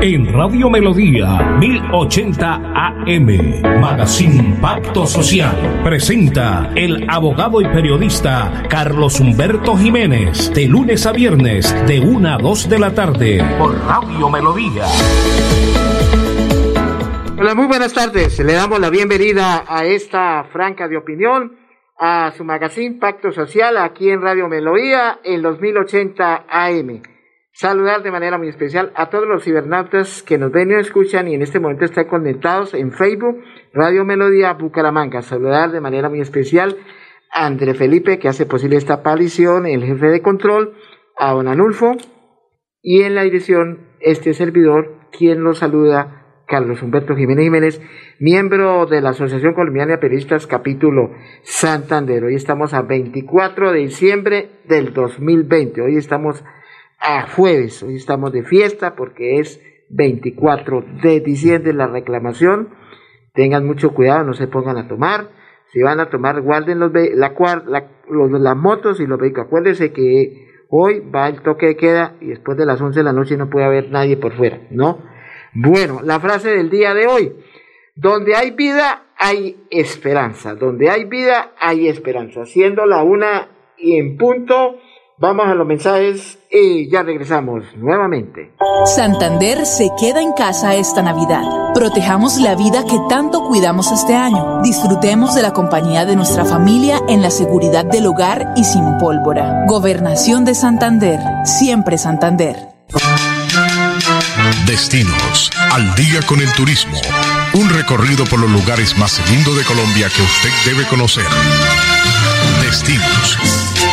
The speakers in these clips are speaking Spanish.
En Radio Melodía 1080 AM, Magazine Pacto Social, presenta el abogado y periodista Carlos Humberto Jiménez, de lunes a viernes, de 1 a 2 de la tarde, por Radio Melodía. Hola, muy buenas tardes. Le damos la bienvenida a esta franca de opinión, a su magazine Pacto Social, aquí en Radio Melodía, en los 1080 AM saludar de manera muy especial a todos los cibernautas que nos ven y escuchan y en este momento están conectados en Facebook, Radio Melodía Bucaramanga. Saludar de manera muy especial a André Felipe, que hace posible esta aparición, el jefe de control, a Don Anulfo, y en la dirección, este servidor, quien los saluda, Carlos Humberto Jiménez Jiménez, miembro de la Asociación Colombiana de Periodistas, capítulo Santander. Hoy estamos a 24 de diciembre del 2020. Hoy estamos a jueves. Hoy estamos de fiesta porque es 24 de diciembre la reclamación. Tengan mucho cuidado, no se pongan a tomar. Si van a tomar, guarden los, la, la, los, las motos y los vehículos. Acuérdense que hoy va el toque de queda y después de las 11 de la noche no puede haber nadie por fuera, ¿no? Bueno, la frase del día de hoy. Donde hay vida, hay esperanza. Donde hay vida, hay esperanza. Siendo la una y en punto Vamos a los mensajes y ya regresamos nuevamente. Santander se queda en casa esta Navidad. Protejamos la vida que tanto cuidamos este año. Disfrutemos de la compañía de nuestra familia en la seguridad del hogar y sin pólvora. Gobernación de Santander. Siempre Santander. Destinos. Al día con el turismo. Un recorrido por los lugares más lindos de Colombia que usted debe conocer. Destinos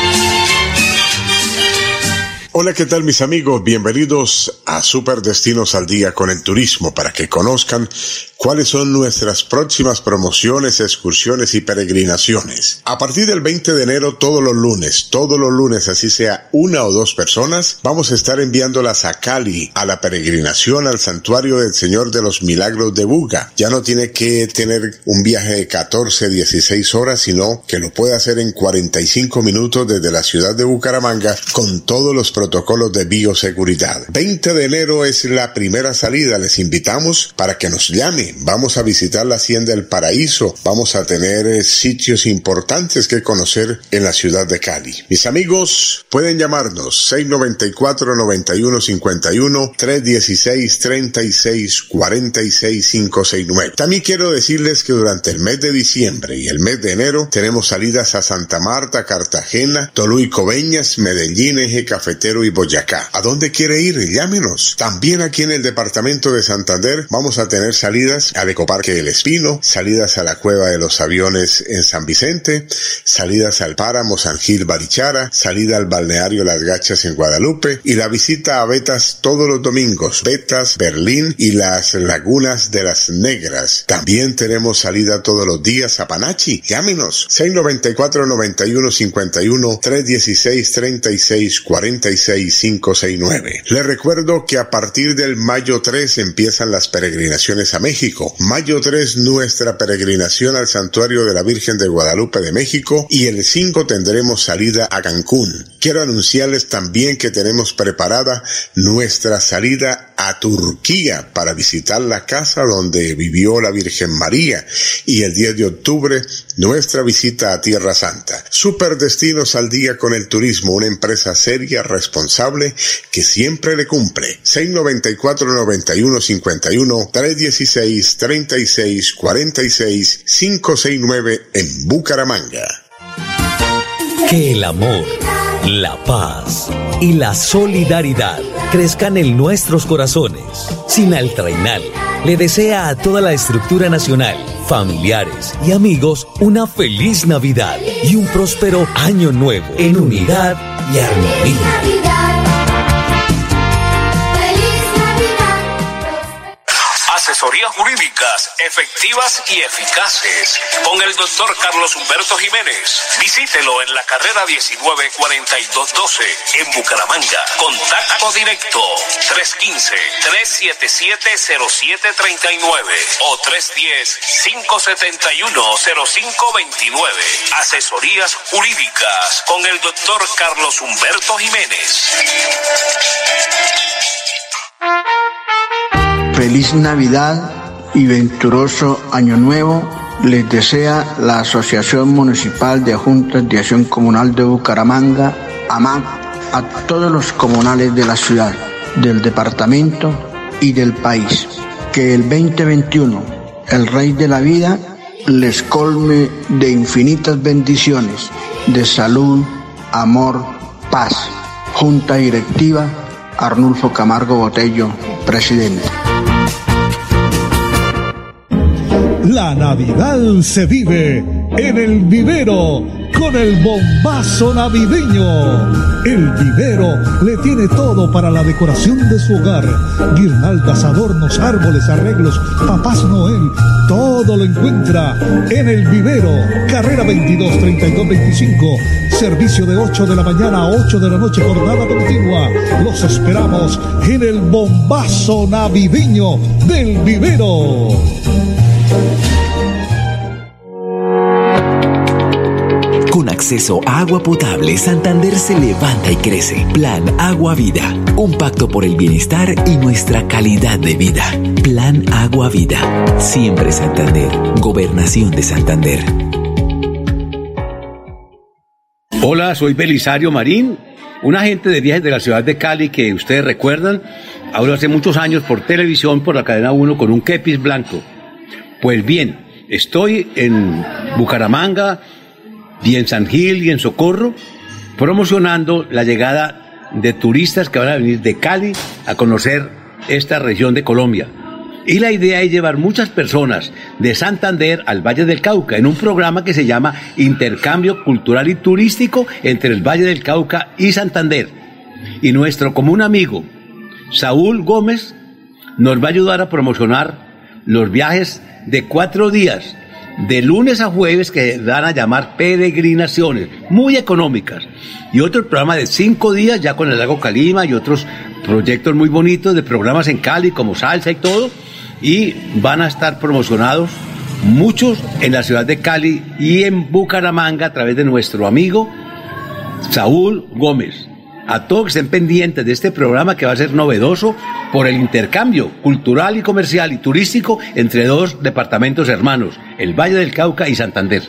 Hola, ¿qué tal mis amigos? Bienvenidos a Super Destinos al Día con el Turismo para que conozcan cuáles son nuestras próximas promociones, excursiones y peregrinaciones. A partir del 20 de enero, todos los lunes, todos los lunes, así sea una o dos personas, vamos a estar enviándolas a Cali, a la peregrinación al santuario del Señor de los Milagros de Buga. Ya no tiene que tener un viaje de 14, 16 horas, sino que lo puede hacer en 45 minutos desde la ciudad de Bucaramanga con todos los protocolos de bioseguridad. 20 de enero es la primera salida. Les invitamos para que nos llamen vamos a visitar la Hacienda del Paraíso, vamos a tener eh, sitios importantes que conocer en la ciudad de Cali. Mis amigos, pueden llamarnos 694-9151, 316-3646-569. También quiero decirles que durante el mes de diciembre y el mes de enero tenemos salidas a Santa Marta, Cartagena, Tolú y Coveñas, Medellín, Eje Cafetero y Boyacá. ¿A dónde quiere ir? Llámenos. También aquí en el departamento de Santander vamos a tener salidas a Decoparque El Espino, salidas a la Cueva de los Aviones en San Vicente, salidas al Páramo San Gil Barichara, salida al balneario Las Gachas en Guadalupe y la visita a Betas todos los domingos, Betas, Berlín y las Lagunas de las Negras. También tenemos salida todos los días a Panachi. Llámenos 694 91 51 316 36 46 569. Les recuerdo que a partir del mayo 3 empiezan las peregrinaciones a México Mayo 3, nuestra peregrinación al Santuario de la Virgen de Guadalupe de México y el 5 tendremos salida a Cancún. Quiero anunciarles también que tenemos preparada nuestra salida a Turquía para visitar la casa donde vivió la Virgen María y el 10 de octubre nuestra visita a Tierra Santa. Super Destinos al Día con el Turismo, una empresa seria, responsable, que siempre le cumple. 694 91 51 316 36 46 569 en Bucaramanga. Que el amor, la paz y la solidaridad crezcan en nuestros corazones. Sin Trainal le desea a toda la estructura nacional, familiares y amigos una feliz Navidad y un próspero año nuevo en unidad y armonía. Asesorías jurídicas efectivas y eficaces con el doctor Carlos Humberto Jiménez. Visítelo en la carrera 194212 en Bucaramanga. Contacto directo 315-377-0739 o 310-571-0529. Asesorías jurídicas con el doctor Carlos Humberto Jiménez. Feliz Navidad y venturoso Año Nuevo les desea la Asociación Municipal de Juntas de Acción Comunal de Bucaramanga, AMAC, a todos los comunales de la ciudad, del departamento y del país. Que el 2021, el Rey de la Vida, les colme de infinitas bendiciones, de salud, amor, paz. Junta Directiva, Arnulfo Camargo Botello, presidente. La Navidad se vive en el vivero con el bombazo navideño. El vivero le tiene todo para la decoración de su hogar. Guirnaldas, adornos, árboles, arreglos, papás Noel, todo lo encuentra en el vivero. Carrera 22 32 25. Servicio de 8 de la mañana a 8 de la noche, jornada continua. Los esperamos en el bombazo navideño del vivero. Acceso a agua potable, Santander se levanta y crece. Plan Agua Vida. Un pacto por el bienestar y nuestra calidad de vida. Plan Agua Vida. Siempre Santander. Gobernación de Santander. Hola, soy Belisario Marín, un agente de viajes de la ciudad de Cali que ustedes recuerdan, ahora hace muchos años por televisión, por la cadena 1, con un kepis blanco. Pues bien, estoy en Bucaramanga, y en San Gil y en Socorro, promocionando la llegada de turistas que van a venir de Cali a conocer esta región de Colombia. Y la idea es llevar muchas personas de Santander al Valle del Cauca en un programa que se llama Intercambio Cultural y Turístico entre el Valle del Cauca y Santander. Y nuestro común amigo, Saúl Gómez, nos va a ayudar a promocionar los viajes de cuatro días de lunes a jueves que dan a llamar peregrinaciones, muy económicas. Y otro programa de cinco días ya con el lago Calima y otros proyectos muy bonitos de programas en Cali como salsa y todo. Y van a estar promocionados muchos en la ciudad de Cali y en Bucaramanga a través de nuestro amigo Saúl Gómez. A todos que estén pendientes de este programa que va a ser novedoso por el intercambio cultural y comercial y turístico entre dos departamentos hermanos, el Valle del Cauca y Santander.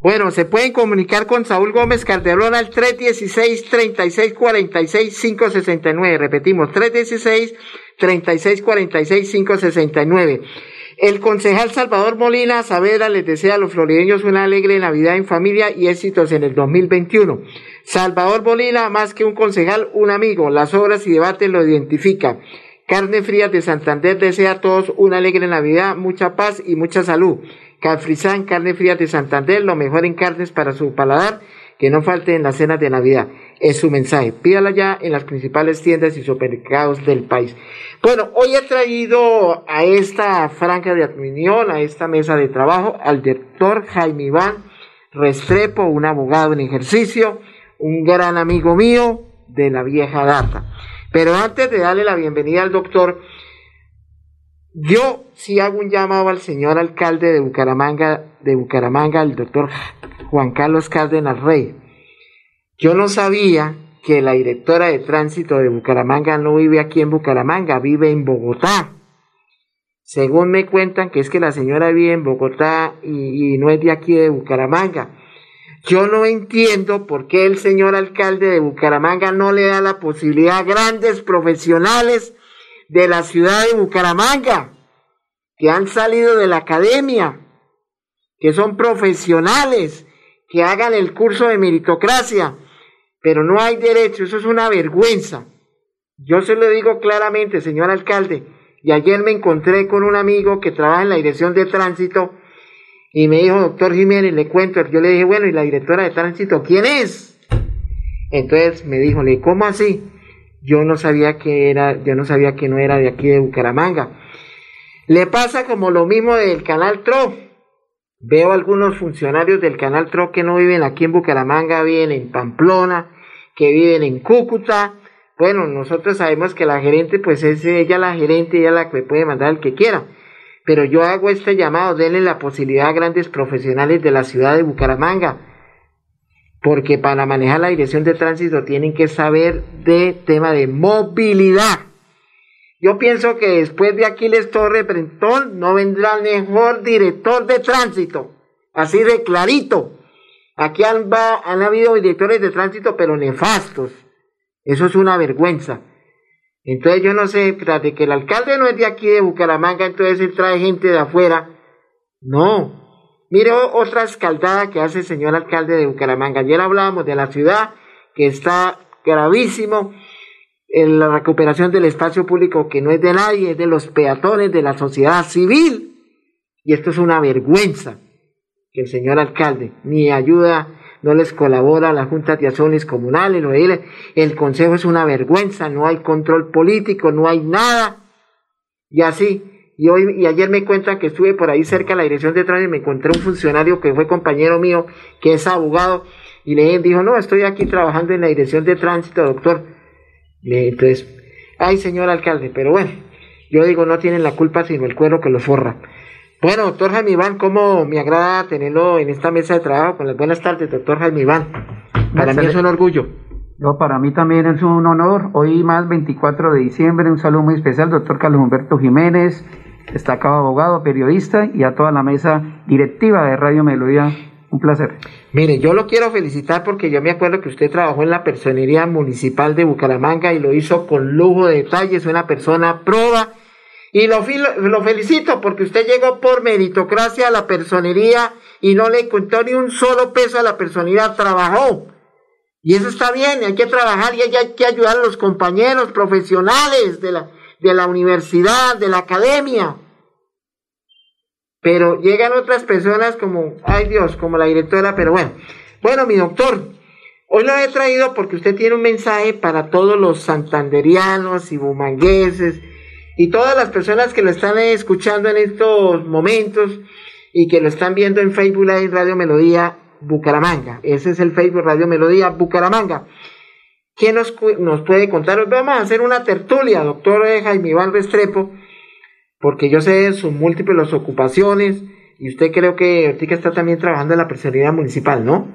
Bueno, se pueden comunicar con Saúl Gómez Calderón al 316-3646-569. Repetimos, 316-3646-569. El concejal Salvador Molina Saavedra les desea a los florideños una alegre Navidad en familia y éxitos en el 2021. Salvador Molina, más que un concejal, un amigo. Las obras y debates lo identifica. Carne Fría de Santander desea a todos una alegre Navidad, mucha paz y mucha salud. Cafrizán, Carne Fría de Santander, lo mejor en carnes para su paladar, que no falte en las cenas de Navidad. Es su mensaje. Pídala ya en las principales tiendas y supermercados del país. Bueno, hoy he traído a esta franca de opinión, a esta mesa de trabajo, al doctor Jaime Iván Restrepo, un abogado en ejercicio, un gran amigo mío de la vieja data. Pero antes de darle la bienvenida al doctor, yo sí hago un llamado al señor alcalde de Bucaramanga, de Bucaramanga, el doctor Juan Carlos Cárdenas Rey. Yo no sabía que la directora de tránsito de Bucaramanga no vive aquí en Bucaramanga, vive en Bogotá. Según me cuentan que es que la señora vive en Bogotá y, y no es de aquí de Bucaramanga. Yo no entiendo por qué el señor alcalde de Bucaramanga no le da la posibilidad a grandes profesionales de la ciudad de Bucaramanga, que han salido de la academia, que son profesionales, que hagan el curso de meritocracia, pero no hay derecho, eso es una vergüenza. Yo se lo digo claramente, señor alcalde, y ayer me encontré con un amigo que trabaja en la dirección de tránsito y me dijo, doctor Jiménez, le cuento, yo le dije, bueno, ¿y la directora de tránsito quién es? Entonces me dijo, ¿le cómo así? Yo no sabía que era, yo no sabía que no era de aquí de Bucaramanga. Le pasa como lo mismo del canal TRO. Veo algunos funcionarios del canal TRO que no viven aquí en Bucaramanga, viven en Pamplona, que viven en Cúcuta. Bueno, nosotros sabemos que la gerente, pues es ella la gerente, ella la que puede mandar el que quiera. Pero yo hago este llamado, denle la posibilidad a grandes profesionales de la ciudad de Bucaramanga, porque para manejar la dirección de tránsito tienen que saber de tema de movilidad. Yo pienso que después de Aquiles Torre Brentón no vendrá el mejor director de tránsito. Así de clarito. Aquí han, han habido directores de tránsito, pero nefastos. Eso es una vergüenza. Entonces yo no sé, de que el alcalde no es de aquí de Bucaramanga, entonces él trae gente de afuera. No. Mire otra escaldada que hace el señor alcalde de Bucaramanga. Ayer hablábamos de la ciudad que está gravísimo en la recuperación del espacio público que no es de nadie, es de los peatones, de la sociedad civil. Y esto es una vergüenza que el señor alcalde ni ayuda no les colabora a las juntas de acciones comunales, el consejo es una vergüenza, no hay control político, no hay nada. Y así, y hoy y ayer me cuentan que estuve por ahí cerca de la dirección de tránsito y me encontré un funcionario que fue compañero mío, que es abogado, y le dijo, no, estoy aquí trabajando en la dirección de tránsito, doctor. entonces, ay, señor alcalde, pero bueno, yo digo, no tienen la culpa sino el cuero que los forra. Bueno, doctor Jaime Iván, ¿cómo me agrada tenerlo en esta mesa de trabajo? Con las buenas tardes, doctor Jaime Iván. Para mí es un orgullo. No, para mí también es un honor. Hoy más 24 de diciembre, un saludo muy especial, doctor Carlos Humberto Jiménez, destacado abogado, periodista y a toda la mesa directiva de Radio Melodía. Un placer. Mire, yo lo quiero felicitar porque yo me acuerdo que usted trabajó en la personería municipal de Bucaramanga y lo hizo con lujo de detalles, una persona proba y lo, felicito porque usted llegó por meritocracia a la personería y no le contó ni un solo peso a la personería, trabajó. Y eso está bien, hay que trabajar y hay que ayudar a los compañeros profesionales de la, de la universidad, de la academia. Pero llegan otras personas como, ay Dios, como la directora, pero bueno. Bueno, mi doctor, hoy lo he traído porque usted tiene un mensaje para todos los santanderianos y bumangueses y todas las personas que lo están escuchando en estos momentos y que lo están viendo en Facebook Live Radio Melodía Bucaramanga. Ese es el Facebook Radio Melodía Bucaramanga. ¿Qué nos, nos puede contar? Hoy vamos a hacer una tertulia, doctor Jaime Iván Restrepo, porque yo sé sus múltiples ocupaciones y usted creo que ahorita está también trabajando en la personalidad municipal, ¿no?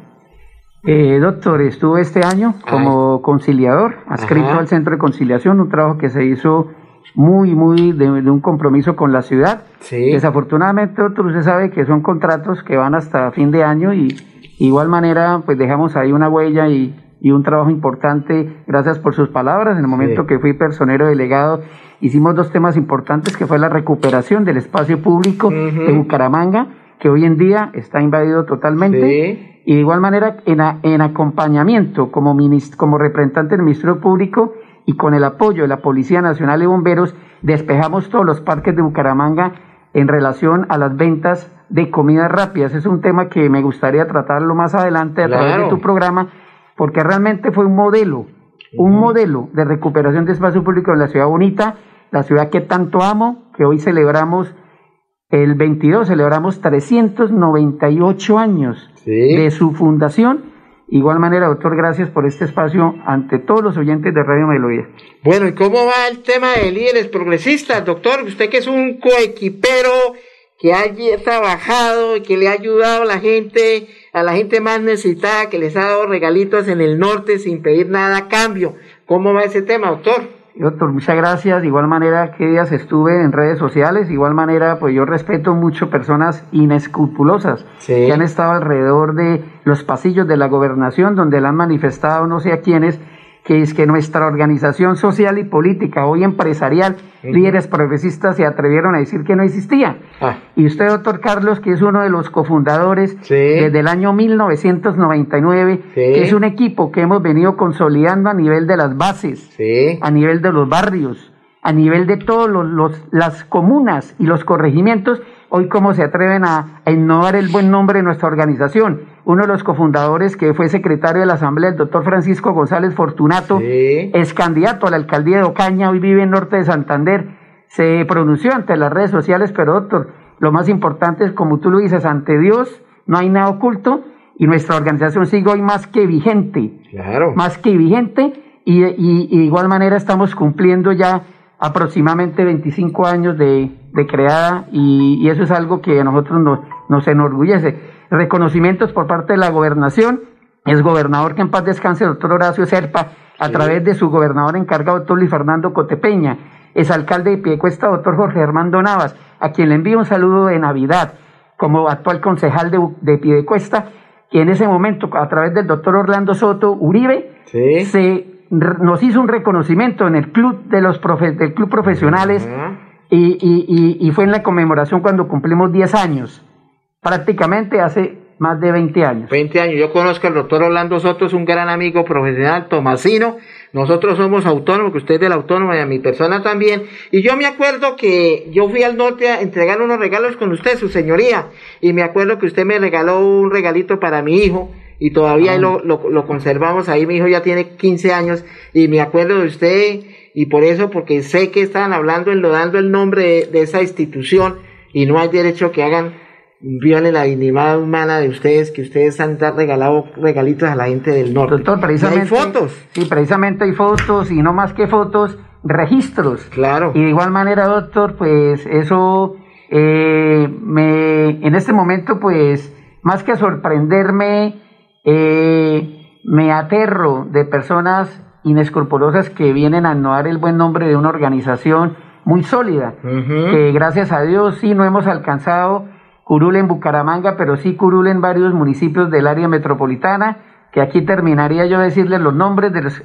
Eh, doctor, estuve este año como conciliador, adscrito al Centro de Conciliación, un trabajo que se hizo muy, muy de, un compromiso con la ciudad. Desafortunadamente, otro usted sabe que son contratos que van hasta fin de año y igual manera, pues dejamos ahí una huella y, un trabajo importante. Gracias por sus palabras. En el momento que fui personero delegado, hicimos dos temas importantes, que fue la recuperación del espacio público de Bucaramanga, que hoy en día está invadido totalmente. Y de igual manera, en, en acompañamiento como, como representante del Ministerio Público, y con el apoyo de la Policía Nacional y Bomberos despejamos todos los parques de Bucaramanga en relación a las ventas de comidas rápidas. Es un tema que me gustaría tratarlo más adelante a través de tu programa, porque realmente fue un modelo, un modelo de recuperación de espacio público en la ciudad bonita, la ciudad que tanto amo, que hoy celebramos el 22, celebramos 398 años de su fundación Igual manera, doctor, gracias por este espacio ante todos los oyentes de Radio Melodía. Bueno, ¿y cómo va el tema de líderes progresistas, doctor? Usted que es un coequipero que ha trabajado y que le ha ayudado a la gente, a la gente más necesitada, que les ha dado regalitos en el norte sin pedir nada a cambio. ¿Cómo va ese tema, doctor? Doctor, muchas gracias. De igual manera, que días estuve en redes sociales. De igual manera, pues yo respeto mucho personas inescrupulosas que han estado alrededor de los pasillos de la gobernación, donde le han manifestado no sé a quiénes que es que nuestra organización social y política, hoy empresarial, líderes progresistas se atrevieron a decir que no existía. Ah. Y usted, doctor Carlos, que es uno de los cofundadores desde el año 1999, que es un equipo que hemos venido consolidando a nivel de las bases, a nivel de los barrios, a nivel de todas los, las comunas y los corregimientos, hoy cómo se atreven a, innovar el buen nombre de nuestra organización. Uno de los cofundadores que fue secretario de la Asamblea, el doctor Francisco González Fortunato, es candidato a la alcaldía de Ocaña, hoy vive en Norte de Santander, se pronunció ante las redes sociales, pero doctor, lo más importante es, como tú lo dices, ante Dios no hay nada oculto y nuestra organización sigue hoy más que vigente. Claro. Más que vigente y, y, y de igual manera estamos cumpliendo ya aproximadamente 25 años de, creada y, eso es algo que a nosotros nos, nos enorgullece. Reconocimientos por parte de la gobernación, es gobernador que en paz descanse, doctor Horacio Serpa, a través de su gobernador encargado, doctor Luis Fernando Cotepeña. exalcalde de Piedecuesta, doctor Jorge Armando Navas, a quien le envío un saludo de Navidad como actual concejal de, de Piedecuesta, que en ese momento, a través del doctor Orlando Soto Uribe, se, nos hizo un reconocimiento en el club de los del club profesionales y, y, y, fue en la conmemoración cuando cumplimos 10 años, prácticamente hace más de 20 años. 20 años. Yo conozco al doctor Orlando Soto, es un gran amigo profesional, Tomasino. Nosotros somos autónomos, que usted es del autónomo y a mi persona también. Y yo me acuerdo que yo fui al norte a entregar unos regalos con usted, su señoría. Y me acuerdo que usted me regaló un regalito para mi hijo. Y todavía ah. lo, lo, conservamos ahí. Mi hijo ya tiene 15 años. Y me acuerdo de usted. Y por eso, porque sé que estaban hablando, enlodando el nombre de esa institución. Y no hay derecho que hagan viole la dignidad humana de ustedes, que ustedes han regalado regalitos a la gente del norte. Doctor, precisamente. hay fotos. Sí, precisamente hay fotos, y no más que fotos, registros. Claro. Y de igual manera, doctor, pues eso eh, me, en este momento, pues, más que sorprenderme, eh, me aterro de personas inescrupulosas que vienen a anudar el buen nombre de una organización muy sólida, que gracias a Dios sí no hemos alcanzado curul en Bucaramanga, pero sí curul en varios municipios del área metropolitana, que aquí terminaría yo decirles los nombres de los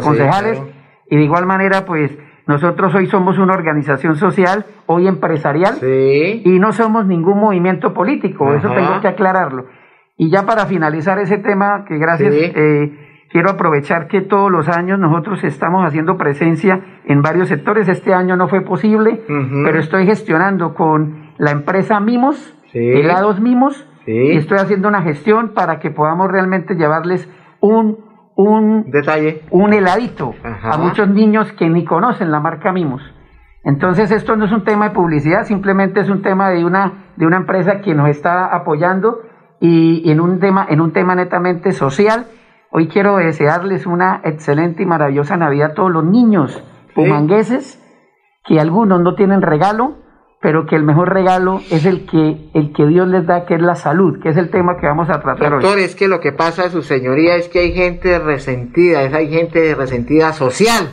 concejales, y de igual manera, pues nosotros hoy somos una organización social, hoy empresarial, y no somos ningún movimiento político, eso tengo que aclararlo. Y ya para finalizar ese tema, que gracias, eh, quiero aprovechar que todos los años nosotros estamos haciendo presencia en varios sectores. Este año no fue posible, pero estoy gestionando con la empresa Mimos, helados Mimos, y estoy haciendo una gestión para que podamos realmente llevarles un, un detalle, un heladito a muchos niños que ni conocen la marca Mimos. Entonces esto no es un tema de publicidad, simplemente es un tema de una, de una empresa que nos está apoyando y, en, un tema, en un tema netamente social. Hoy quiero desearles una excelente y maravillosa Navidad a todos los niños pumangueses, que algunos no tienen regalo, pero que el mejor regalo es el que, el que Dios les da, que es la salud, que es el tema que vamos a tratar hoy. Doctor, es que lo que pasa, su señoría, es que hay gente resentida, es, hay gente resentida social,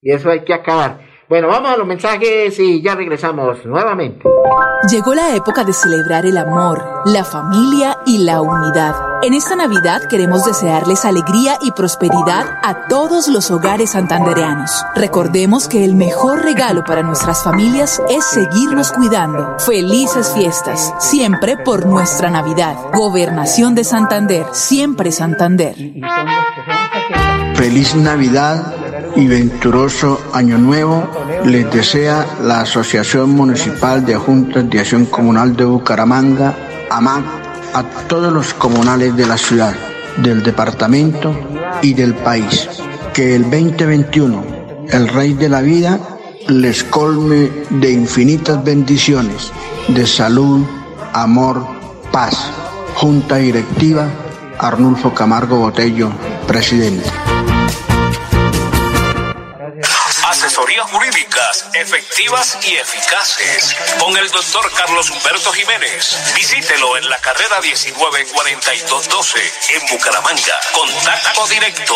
y eso hay que acabar. Bueno, vamos a los mensajes y ya regresamos nuevamente. Llegó la época de celebrar el amor, la familia y la unidad. En esta Navidad queremos desearles alegría y prosperidad a todos los hogares santandereanos. Recordemos que el mejor regalo para nuestras familias es seguirnos cuidando. Felices fiestas, siempre por nuestra Navidad. Gobernación de Santander, siempre Santander. Feliz Navidad y venturoso Año Nuevo les desea la Asociación Municipal de Juntas de Acción Comunal de Bucaramanga, AMAC, a todos los comunales de la ciudad, del departamento y del país. Que el 2021, el Rey de la Vida, les colme de infinitas bendiciones, de salud, amor, paz. Junta Directiva, Arnulfo Camargo Botello, presidente. Jurídicas efectivas y eficaces con el doctor Carlos Humberto Jiménez. Visítelo en la carrera 194212 en Bucaramanga. Contacto directo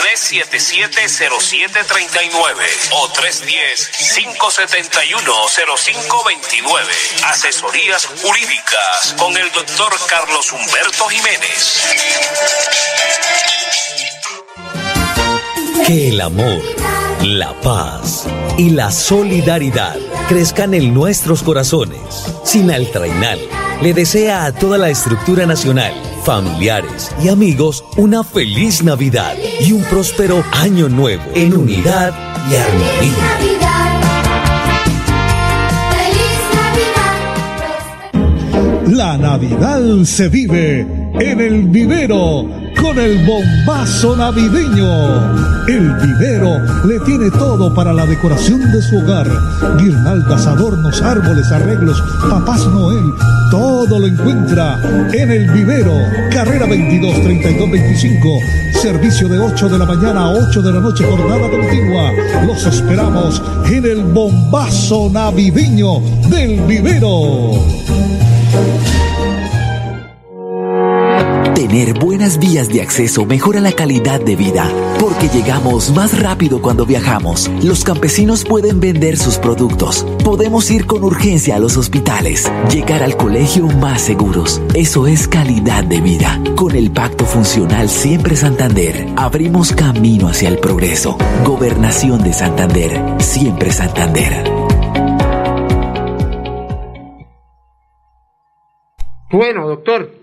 315-377-0739 o 310-571-0529. Asesorías jurídicas con el doctor Carlos Humberto Jiménez. Que el amor la paz y la solidaridad crezcan en nuestros corazones. Sinal Trainal le desea a toda la estructura nacional, familiares y amigos una feliz Navidad y un próspero año nuevo en unidad y armonía. La Navidad se vive en el vivero con el bombazo navideño. El vivero le tiene todo para la decoración de su hogar. Guirnaldas, adornos, árboles, arreglos, papás Noel, todo lo encuentra en el vivero. Carrera 22 32 25. Servicio de 8 de la mañana a 8 de la noche, jornada continua. Los esperamos en el bombazo navideño del vivero. Tener buenas vías de acceso mejora la calidad de vida, porque llegamos más rápido cuando viajamos. Los campesinos pueden vender sus productos. Podemos ir con urgencia a los hospitales, llegar al colegio más seguros. Eso es calidad de vida. Con el Pacto Funcional Siempre Santander, abrimos camino hacia el progreso. Gobernación de Santander, siempre Santander. Bueno, doctor,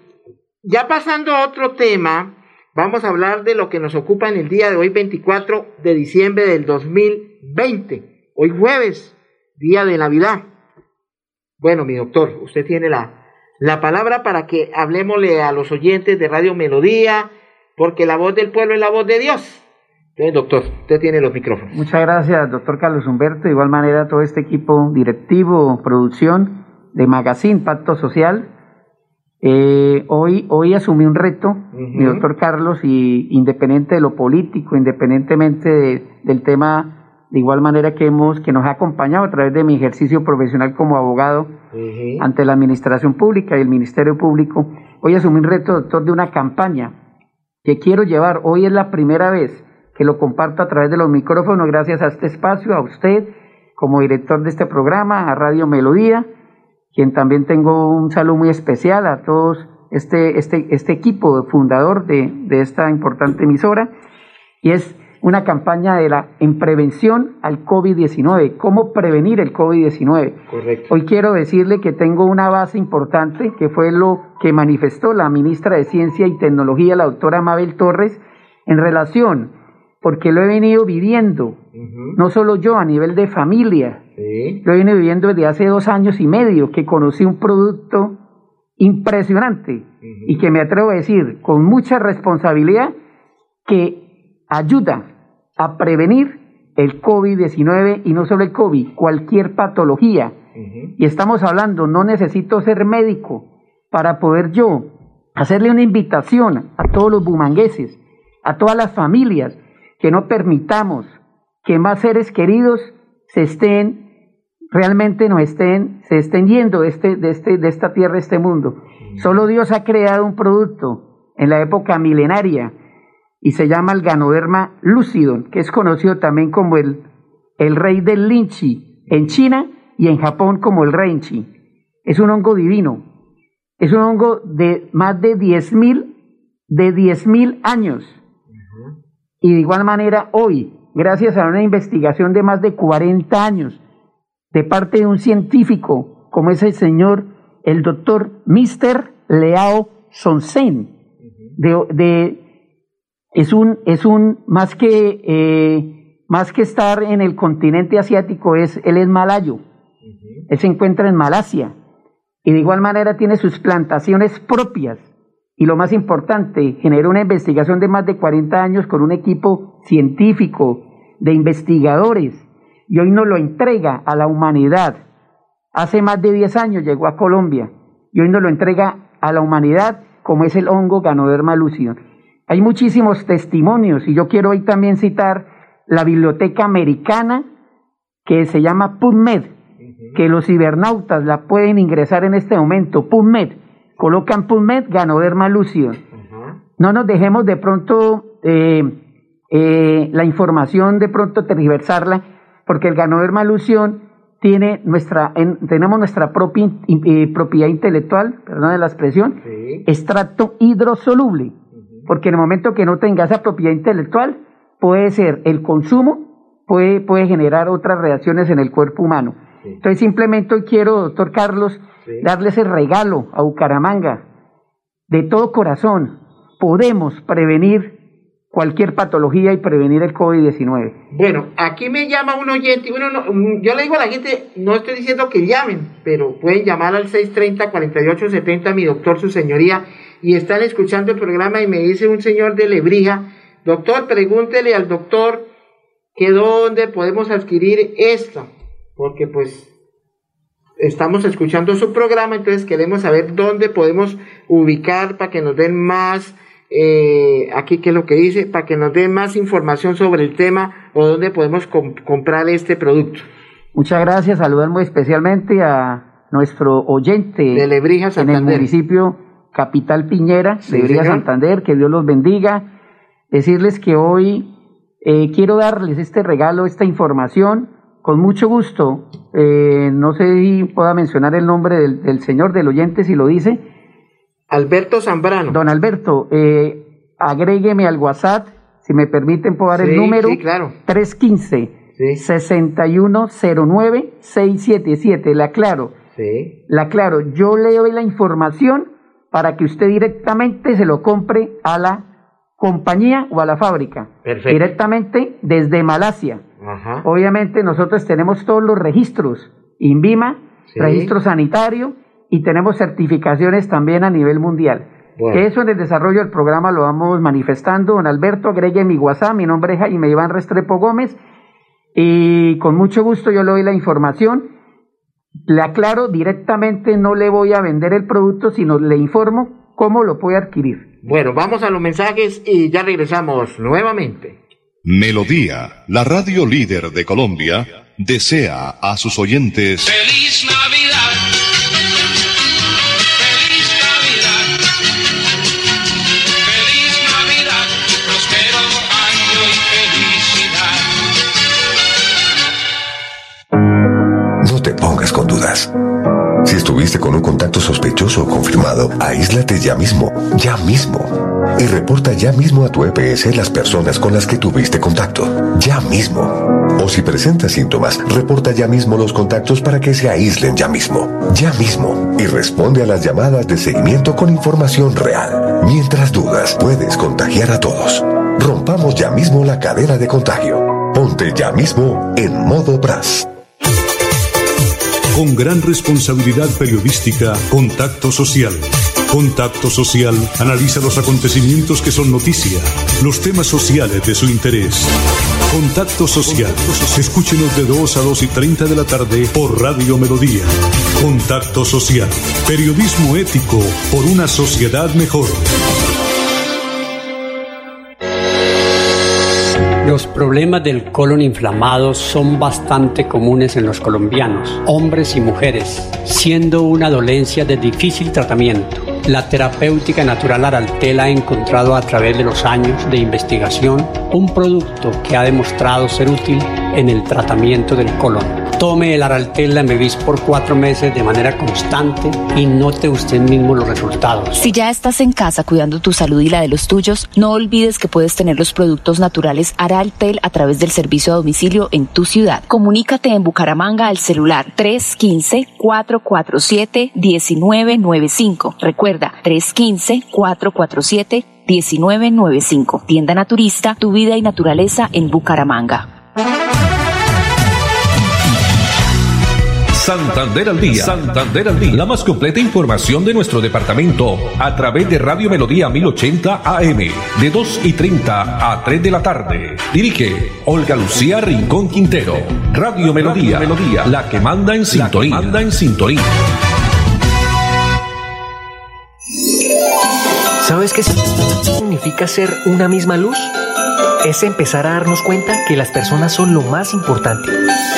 ya pasando a otro tema, vamos a hablar de lo que nos ocupa en el día de hoy, 24 de diciembre del 2020. Hoy jueves, día de Navidad. Bueno, mi doctor, usted tiene la, la palabra para que hablemosle a los oyentes de Radio Melodía, porque la voz del pueblo es la voz de Dios. Entonces, doctor, usted tiene los micrófonos. Muchas gracias, doctor Carlos Humberto. De igual manera, todo este equipo directivo, producción de Magazine Pacto Social eh, hoy, hoy asumí un reto, mi doctor Carlos, y independiente de lo político, independientemente del tema, de igual manera que hemos, que nos ha acompañado a través de mi ejercicio profesional como abogado ante la administración pública y el Ministerio Público, hoy asumí un reto, doctor, de una campaña que quiero llevar. Hoy es la primera vez que lo comparto a través de los micrófonos, gracias a este espacio, a usted como director de este programa, a Radio Melodía quien también tengo un saludo muy especial a todos este, este, este equipo fundador de, de esta importante emisora, y es una campaña de la en prevención al COVID-19, cómo prevenir el COVID-19. Correcto. Hoy quiero decirle que tengo una base importante que fue lo que manifestó la ministra de Ciencia y Tecnología, la doctora Mabel Torres, en relación, porque lo he venido viviendo, no solo yo, a nivel de familia, lo he venido viviendo desde hace dos años y medio que conocí un producto impresionante y que me atrevo a decir con mucha responsabilidad que ayuda a prevenir el COVID-19 y no solo el COVID, cualquier patología. Y estamos hablando, no necesito ser médico para poder yo hacerle una invitación a todos los bumangueses, a todas las familias, que no permitamos que más seres queridos se estén realmente no estén, se estén yendo de, este, de, este, de esta tierra, de este mundo. Solo Dios ha creado un producto en la época milenaria y se llama el Ganoderma lucidum, que es conocido también como el, el rey del linchi en China y en Japón como el renchi. Es un hongo divino. Es un hongo de más de 10.000 de 10.000 años. Y de igual manera hoy, gracias a una investigación de más de 40 años, de parte de un científico como es el señor, el doctor Mr. Leao Sonsen. De, es un, es un, más que, eh, más que estar en el continente asiático, es, él es malayo. Él se encuentra en Malasia. Y de igual manera tiene sus plantaciones propias. Y lo más importante, generó una investigación de más de 40 años con un equipo científico, de investigadores, y hoy nos lo entrega a la humanidad. Hace más de 10 años llegó a Colombia y hoy nos lo entrega a la humanidad como es el hongo Ganoderma lucidum. Hay muchísimos testimonios y yo quiero hoy también citar la biblioteca americana que se llama PubMed, que los cibernautas la pueden ingresar en este momento, PubMed, colocan PubMed Ganoderma lucidum. No nos dejemos de pronto eh, eh, la información, de pronto tergiversarla porque el ganoderma lución tiene nuestra, tenemos nuestra propia eh, propiedad intelectual, perdón de la expresión, extracto hidrosoluble, porque en el momento que no tenga esa propiedad intelectual, puede ser el consumo, puede, puede generar otras reacciones en el cuerpo humano. Entonces simplemente hoy quiero, doctor Carlos, darles el regalo a Bucaramanga, de todo corazón, podemos prevenir cualquier patología y prevenir el COVID-19. Bueno, aquí me llama un oyente, bueno, mm, yo le digo a la gente, no estoy diciendo que llamen, pero pueden llamar al 630-4870, mi doctor, su señoría, y están escuchando el programa y me dice un señor de Lebrija, doctor, pregúntele al doctor que dónde podemos adquirir esto, porque pues estamos escuchando su programa, entonces queremos saber dónde podemos ubicar para que nos den más eh, aquí qué es lo que dice, para que nos dé más información sobre el tema o dónde podemos comprar este producto. Muchas gracias, saludar muy especialmente a nuestro oyente de Lebrija, en el municipio Capital Piñera, de Villa Santander, que Dios los bendiga. Decirles que hoy eh, quiero darles este regalo, esta información, con mucho gusto. Eh, no sé si pueda mencionar el nombre del, señor, del oyente, si lo dice. Alberto Zambrano. Don Alberto, eh, agrégueme al WhatsApp, si me permiten, puedo dar el número. Sí, claro. 315 6109 677. La aclaro. Sí. La aclaro. Yo le doy la información para que usted directamente se lo compre a la compañía o a la fábrica. Perfecto. Directamente desde Malasia. Ajá. Obviamente nosotros tenemos todos los registros, INVIMA, registro sanitario y tenemos certificaciones también a nivel mundial. eso en el desarrollo del programa lo vamos manifestando. Don Alberto, agregue mi WhatsApp, mi nombre es Jaime Iván Restrepo Gómez y con mucho gusto yo le doy la información. Le aclaro, directamente no le voy a vender el producto, sino le informo cómo lo puede adquirir. Bueno, vamos a los mensajes y ya regresamos nuevamente. Melodía, la radio líder de Colombia, desea a sus oyentes... Si estuviste con un contacto sospechoso o confirmado, aíslate ya mismo, ya mismo. Y reporta ya mismo a tu EPS las personas con las que tuviste contacto, ya mismo. O si presenta síntomas, reporta ya mismo los contactos para que se aíslen ya mismo, ya mismo. Y responde a las llamadas de seguimiento con información real. Mientras dudas, puedes contagiar a todos. Rompamos ya mismo la cadena de contagio. Ponte ya mismo en modo BRAS. Con gran responsabilidad periodística, Contacto Social. Contacto Social analiza los acontecimientos que son noticia, los temas sociales de su interés. Contacto Social. Escúchenos de 2 a 2 y 30 de la tarde por Radio Melodía. Contacto Social. Periodismo ético por una sociedad mejor. Los problemas del colon inflamado son bastante comunes en los colombianos, hombres y mujeres, siendo una dolencia de difícil tratamiento. La terapéutica natural Araltel ha encontrado a través de los años de investigación un producto que ha demostrado ser útil en el tratamiento del colon. Tome el Araltel Mevis por cuatro meses de manera constante y note usted mismo los resultados. Si ya estás en casa cuidando tu salud y la de los tuyos, no olvides que puedes tener los productos naturales Araltel a través del servicio a domicilio en tu ciudad. Comunícate en Bucaramanga al celular 315-447-1995. Recuerda, 315-447-1995. Tienda Naturista, tu vida y naturaleza en Bucaramanga. Santander al día. Santander al día. La más completa información de nuestro departamento a través de Radio Melodía 1080 AM de 2 y 30 a 3 de la tarde. Dirige Olga Lucía Rincón Quintero. Radio Melodía, Melodía, la que manda en sintonía. Manda en sintonía. ¿Sabes qué significa ser una misma luz? Es empezar a darnos cuenta que las personas son lo más importante.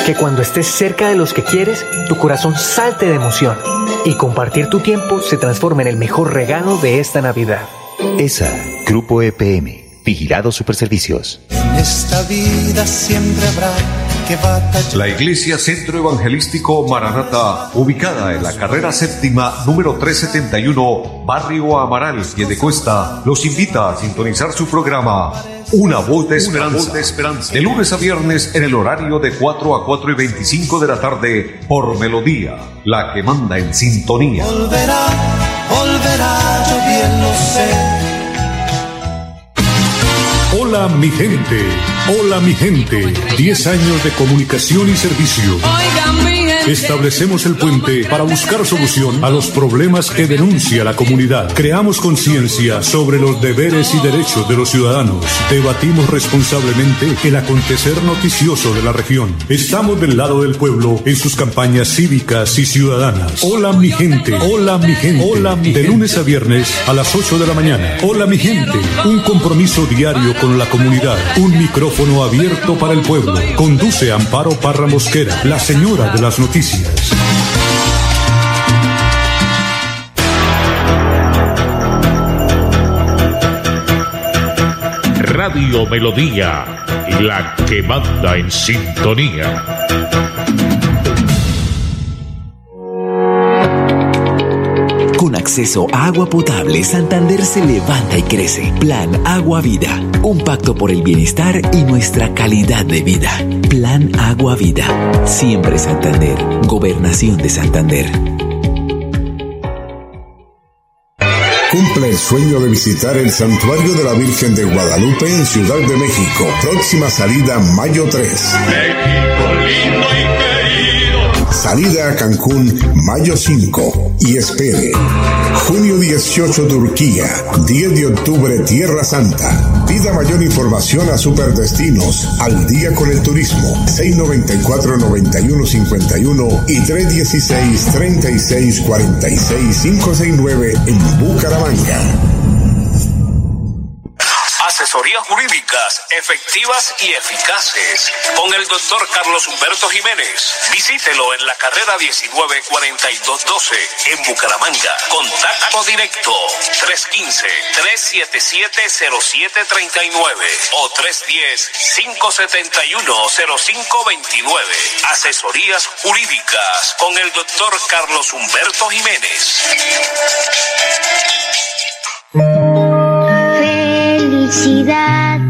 Que cuando estés cerca de los que quieres, tu corazón salte de emoción y compartir tu tiempo se transforma en el mejor regalo de esta Navidad. ESA, Grupo EPM, Vigilado Superservicios. En esta vida siempre habrá la Iglesia Centro Evangelístico Maranata, ubicada en la carrera séptima número 371, Barrio Amaral, Cuesta, los invita a sintonizar su programa Una voz de esperanza, de, esperanza. de lunes a viernes en el horario de 4 a 4 y 25 de la tarde por Melodía, la que manda en sintonía. Volverá, volverá, yo bien lo sé Hola mi gente, hola mi gente, 10 años de comunicación y servicio. Establecemos el puente para buscar solución a los problemas que denuncia la comunidad. Creamos conciencia sobre los deberes y derechos de los ciudadanos. Debatimos responsablemente el acontecer noticioso de la región. Estamos del lado del pueblo en sus campañas cívicas y ciudadanas. Hola mi gente, hola mi gente. Hola mi De lunes a viernes a las 8 de la mañana. Hola mi gente, un compromiso diario con la comunidad. Un micrófono abierto para el pueblo. Conduce Amparo Parra Mosquera, la señora de las noticias. Noticias. Radio Melodía, la que manda en sintonía. Acceso a agua potable, Santander se levanta y crece. Plan Agua Vida, un pacto por el bienestar y nuestra calidad de vida. Plan Agua Vida, siempre Santander, Gobernación de Santander. Cumple el sueño de visitar el Santuario de la Virgen de Guadalupe en Ciudad de México. Próxima salida mayo 3. México lindo y. Salida a Cancún mayo 5. Y espere. Junio 18 Turquía. 10 de octubre Tierra Santa. Pida mayor información a Superdestinos. Al día con el turismo. 694-9151 y 316-3646-569 en Bucaramanga. Asesorías jurídicas efectivas y eficaces con el doctor Carlos Humberto Jiménez. Visítelo en la carrera 194212 en Bucaramanga. Contacto directo 315-377-0739 o 310-571-0529. Asesorías jurídicas con el doctor Carlos Humberto Jiménez. Felicidad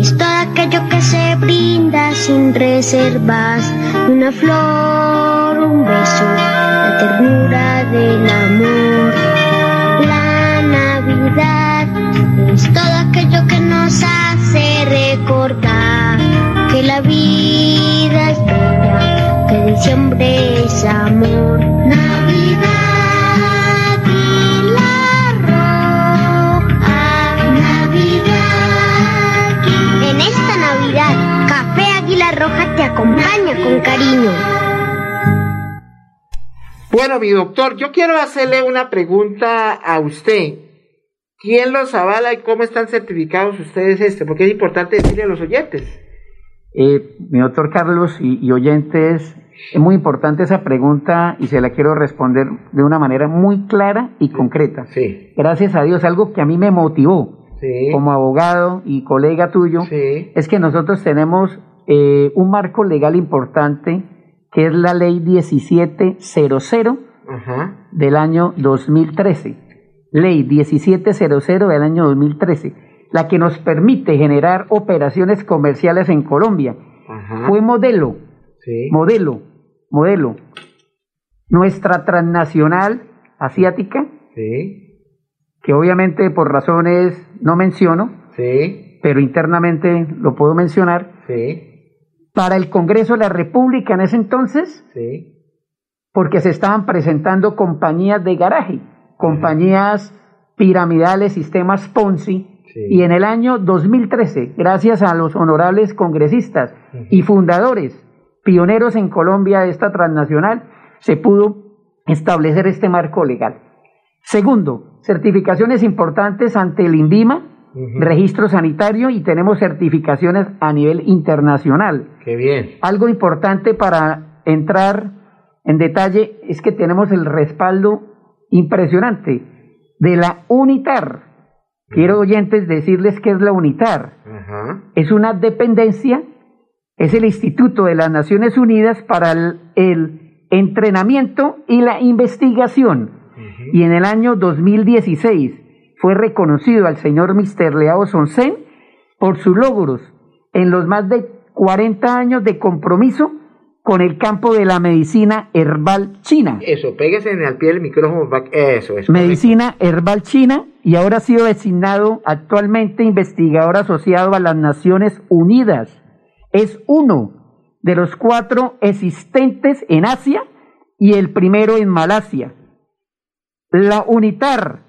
es todo aquello que se brinda sin reservas. Una flor, un beso, la ternura del amor. La Navidad es todo aquello que nos hace recordar que la vida es bella, que diciembre es amor. Acompaña con cariño. Bueno, mi doctor, yo quiero hacerle una pregunta a usted. ¿Quién los avala y cómo están certificados ustedes este? Porque es importante decirle a los oyentes. Eh, mi doctor Carlos y, y oyentes, es muy importante esa pregunta y se la quiero responder de una manera muy clara y concreta. Sí. Gracias a Dios, algo que a mí me motivó Sí. como abogado y colega tuyo, Sí. es que nosotros tenemos eh, un marco legal importante que es la ley 1700 Ajá. del año 2013. Ley 1700 del año 2013, la que nos permite generar operaciones comerciales en Colombia. Fue modelo, Sí. modelo, modelo. Nuestra transnacional asiática, Sí. que obviamente por razones no menciono, Sí. pero internamente lo puedo mencionar, Sí. Para el Congreso de la República en ese entonces, Sí. porque se estaban presentando compañías de garaje, compañías piramidales, sistemas Ponzi, Sí. y en el año 2013, gracias a los honorables congresistas y fundadores, pioneros en Colombia de esta transnacional, se pudo establecer este marco legal. Segundo, certificaciones importantes ante el INVIMA, Registro sanitario, y tenemos certificaciones a nivel internacional. Qué bien. Algo importante para entrar en detalle es que tenemos el respaldo impresionante de la UNITAR. Quiero oyentes decirles qué es la UNITAR. Es una dependencia, es el Instituto de las Naciones Unidas para el, el entrenamiento y la investigación. Y en el año 2016 fue reconocido al señor Mr. Leao Sonsen por sus logros en los más de 40 años de compromiso con el campo de la medicina herbal china. Eso, pégese en al pie del micrófono. Eso, eso. Medicina herbal china y ahora ha sido designado actualmente investigador asociado a las Naciones Unidas. Es uno de los cuatro existentes en Asia y el primero en Malasia. La UNITAR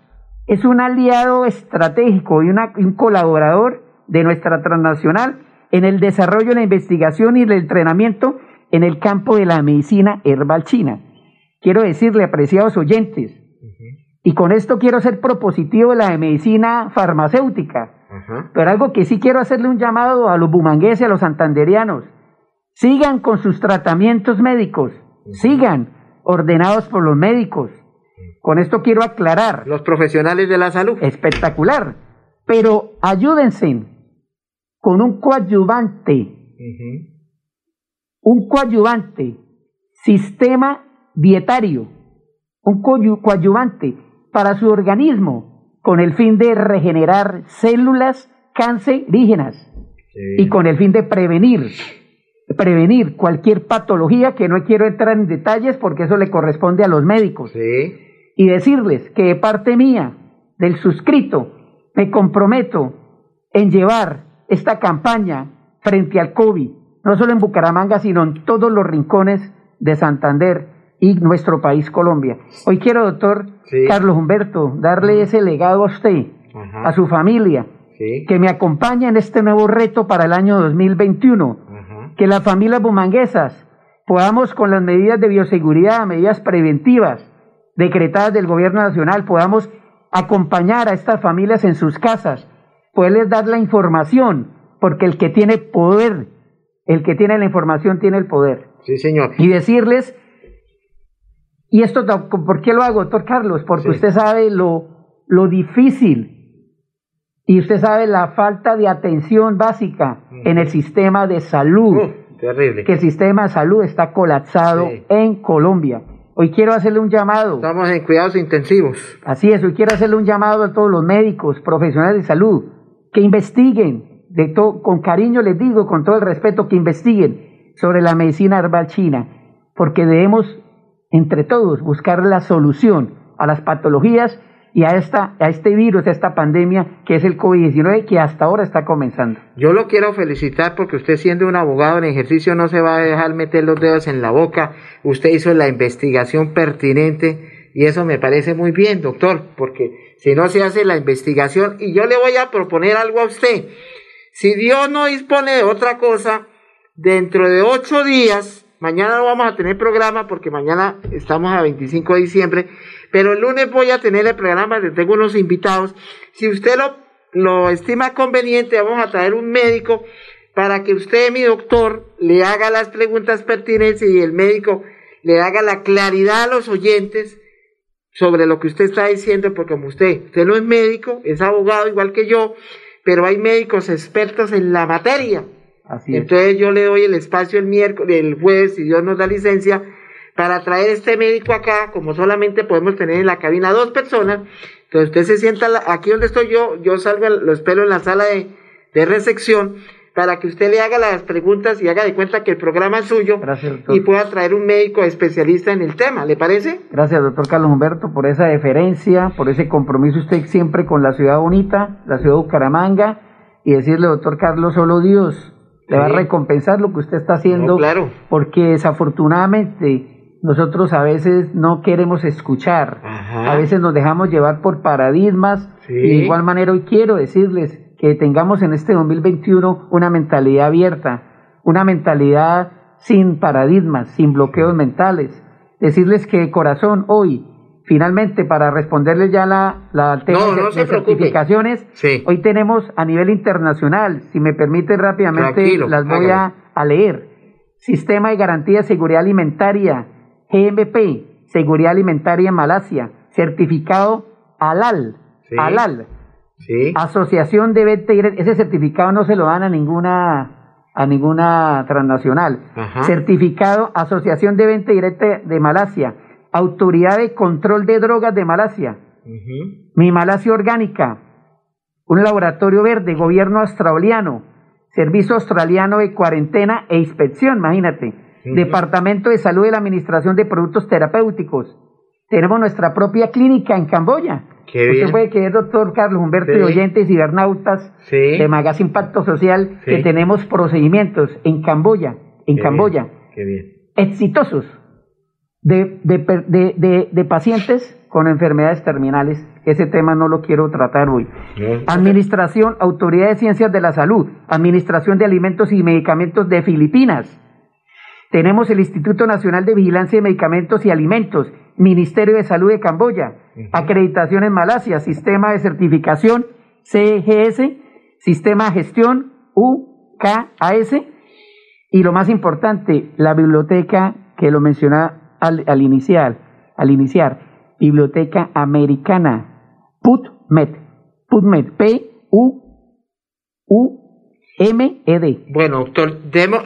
es un aliado estratégico y una- un colaborador de nuestra transnacional en el desarrollo, la investigación y el entrenamiento en el campo de la medicina herbal china. Quiero decirle, apreciados oyentes, y con esto quiero ser propositivo de la de medicina farmacéutica, pero algo que sí quiero hacerle un llamado a los bumangueses, a los santanderianos, sigan con sus tratamientos médicos, sigan ordenados por los médicos. Con esto quiero aclarar. Los profesionales de la salud. Espectacular. Pero ayúdense con un coadyuvante, un coadyuvante, sistema dietario, un coadyuvante para su organismo con el fin de regenerar células cancerígenas y con el fin de prevenir prevenir cualquier patología que no quiero entrar en detalles porque eso le corresponde a los médicos. Y decirles que de parte mía, del suscrito, me comprometo en llevar esta campaña frente al COVID, no solo en Bucaramanga, sino en todos los rincones de Santander y nuestro país Colombia. Hoy quiero, doctor Carlos Humberto, darle ese legado a usted, a su familia, que me acompaña en este nuevo reto para el año 2021 que las familias bumanguesas podamos con las medidas de bioseguridad, medidas preventivas decretadas del gobierno nacional, podamos acompañar a estas familias en sus casas, poderles dar la información, porque el que tiene poder, el que tiene la información tiene el poder. Sí, señor. Y decirles, y esto, ¿por qué lo hago, doctor Carlos? Porque usted sabe lo, lo difícil y usted sabe la falta de atención básica en el sistema de salud. terrible. Que el sistema de salud está colapsado en Colombia. Hoy quiero hacerle un llamado. Estamos en cuidados intensivos. Así es, hoy quiero hacerle un llamado a todos los médicos, profesionales de salud, que investiguen, de con cariño les digo, con todo el respeto, que investiguen sobre la medicina herbal china, porque debemos, entre todos, buscar la solución a las patologías y a, esta, a este virus, a esta pandemia que es el COVID-19 que hasta ahora está comenzando. Yo lo quiero felicitar porque usted siendo un abogado en ejercicio no se va a dejar meter los dedos en la boca, usted hizo la investigación pertinente y eso me parece muy bien, doctor, porque si no se hace la investigación y yo le voy a proponer algo a usted, si Dios no dispone de otra cosa, dentro de ocho días, mañana no vamos a tener programa porque mañana estamos a 25 de diciembre, pero el lunes voy a tener el programa, tengo unos invitados. Si usted lo, lo estima conveniente, vamos a traer un médico para que usted, mi doctor, le haga las preguntas pertinentes y el médico le haga la claridad a los oyentes sobre lo que usted está diciendo, porque como usted, usted no es médico, es abogado igual que yo, pero hay médicos expertos en la materia. Así Entonces yo le doy el espacio el miércoles, el jueves, si Dios nos da licencia, para traer este médico acá, como solamente podemos tener en la cabina dos personas, entonces usted se sienta aquí donde estoy yo, yo salgo, lo espero en la sala de, de recepción, para que usted le haga las preguntas y haga de cuenta que el programa es suyo y pueda traer un médico especialista en el tema, ¿le parece? Gracias, doctor Carlos Humberto, por esa deferencia, por ese compromiso usted siempre con la ciudad bonita, la ciudad de Bucaramanga, y decirle, doctor Carlos, solo Dios le va a recompensar lo que usted está haciendo, claro. porque desafortunadamente nosotros a veces no queremos escuchar, a veces nos dejamos llevar por paradigmas. Y de igual manera hoy quiero decirles que tengamos en este 2021 una mentalidad abierta, una mentalidad sin paradigmas, sin bloqueos mentales. Decirles que de corazón hoy, finalmente para responderles ya la, la tema de, certificaciones, hoy tenemos a nivel internacional, si me permite rápidamente las voy a, a leer. Sistema de garantía de seguridad alimentaria, GMP, Seguridad Alimentaria en Malasia, certificado ALAL, ALAL, Asociación de Venta ese certificado no se lo dan a ninguna a ninguna transnacional. Certificado Asociación de Venta Directa de Malasia, Autoridad de Control de Drogas de Malasia, Mi Malasia Orgánica, un laboratorio verde, gobierno australiano, Servicio Australiano de Cuarentena e Inspección, imagínate. Departamento de Salud de la Administración de Productos Terapéuticos. Tenemos nuestra propia clínica en Camboya. Qué Usted puede es doctor Carlos Humberto de Oyentes y Cibernautas de Magazine Impacto Social que tenemos procedimientos en Camboya, en Camboya, exitosos de, de, de, pacientes con enfermedades terminales. Ese tema no lo quiero tratar hoy. Administración, Autoridad de Ciencias de la Salud, Administración de Alimentos y Medicamentos de Filipinas. Tenemos el Instituto Nacional de Vigilancia de Medicamentos y Alimentos, Ministerio de Salud de Camboya, acreditación en Malasia, Sistema de Certificación CGS, Sistema de Gestión UKAS y lo más importante, la biblioteca que lo menciona al, al iniciar, al iniciar, Biblioteca Americana, PUTMED, PUTMED, P U U MED. Bueno, doctor,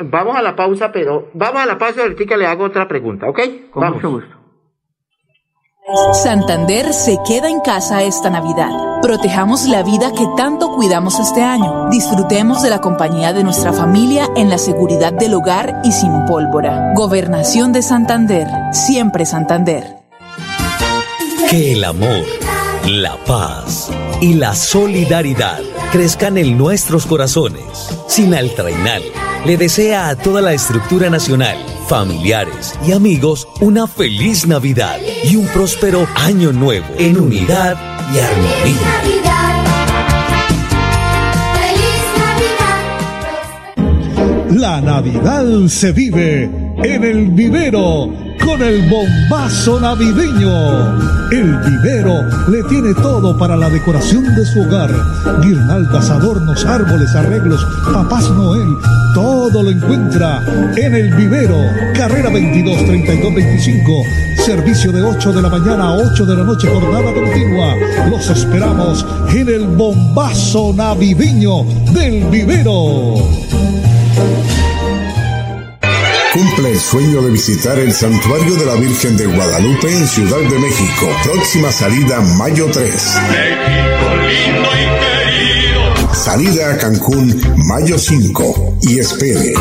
vamos a la pausa, pero vamos a la pausa y ahorita le hago otra pregunta, ¿ok? Con mucho gusto. Santander se queda en casa esta Navidad. Protejamos la vida que tanto cuidamos este año. Disfrutemos de la compañía de nuestra familia en la seguridad del hogar y sin pólvora. Gobernación de Santander. Siempre Santander. Que el amor, la paz y la solidaridad crezcan en nuestros corazones. Sin Altrainal le desea a toda la estructura nacional familiares y amigos una feliz Navidad y un próspero año nuevo en unidad y armonía. La Navidad se vive en el vivero con el bombazo navideño. El vivero le tiene todo para la decoración de su hogar. Guirnaldas, adornos, árboles, arreglos, papás Noel, todo lo encuentra en el vivero. Carrera 22 32 25. Servicio de 8 de la mañana a 8 de la noche, jornada continua. Los esperamos en el bombazo navideño del vivero. Sueño de visitar el Santuario de la Virgen de Guadalupe en Ciudad de México. Próxima salida mayo 3. México lindo y. Salida a Cancún mayo 5. Y espere.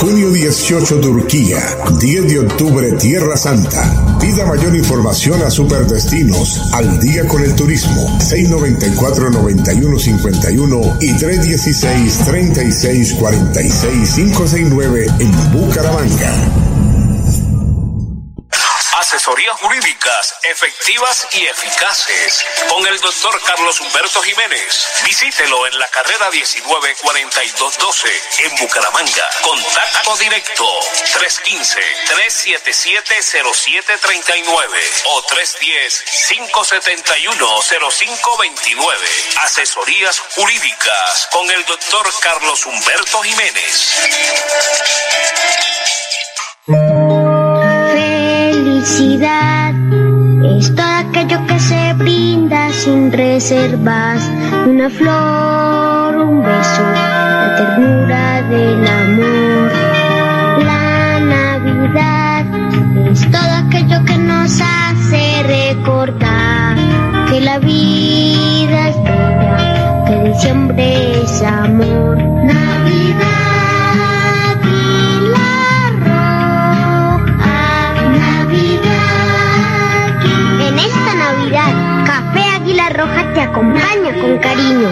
Junio 18 Turquía. 10 de octubre Tierra Santa. Pida mayor información a Superdestinos. Al día con el turismo. 694-9151 y 316-3646-569 en Bucaramanga. Asesorías jurídicas efectivas y eficaces con el doctor Carlos Humberto Jiménez. Visítelo en la carrera 194212 en Bucaramanga. Contacto directo 315-377-0739 o 310-571-0529. Asesorías jurídicas con el doctor Carlos Humberto Jiménez. Felicidad es todo aquello que se brinda sin reservas. Una flor, un beso, la ternura del amor. La Navidad es todo aquello que nos hace recordar que la vida es bella, que diciembre es amor. Acompaña con cariño.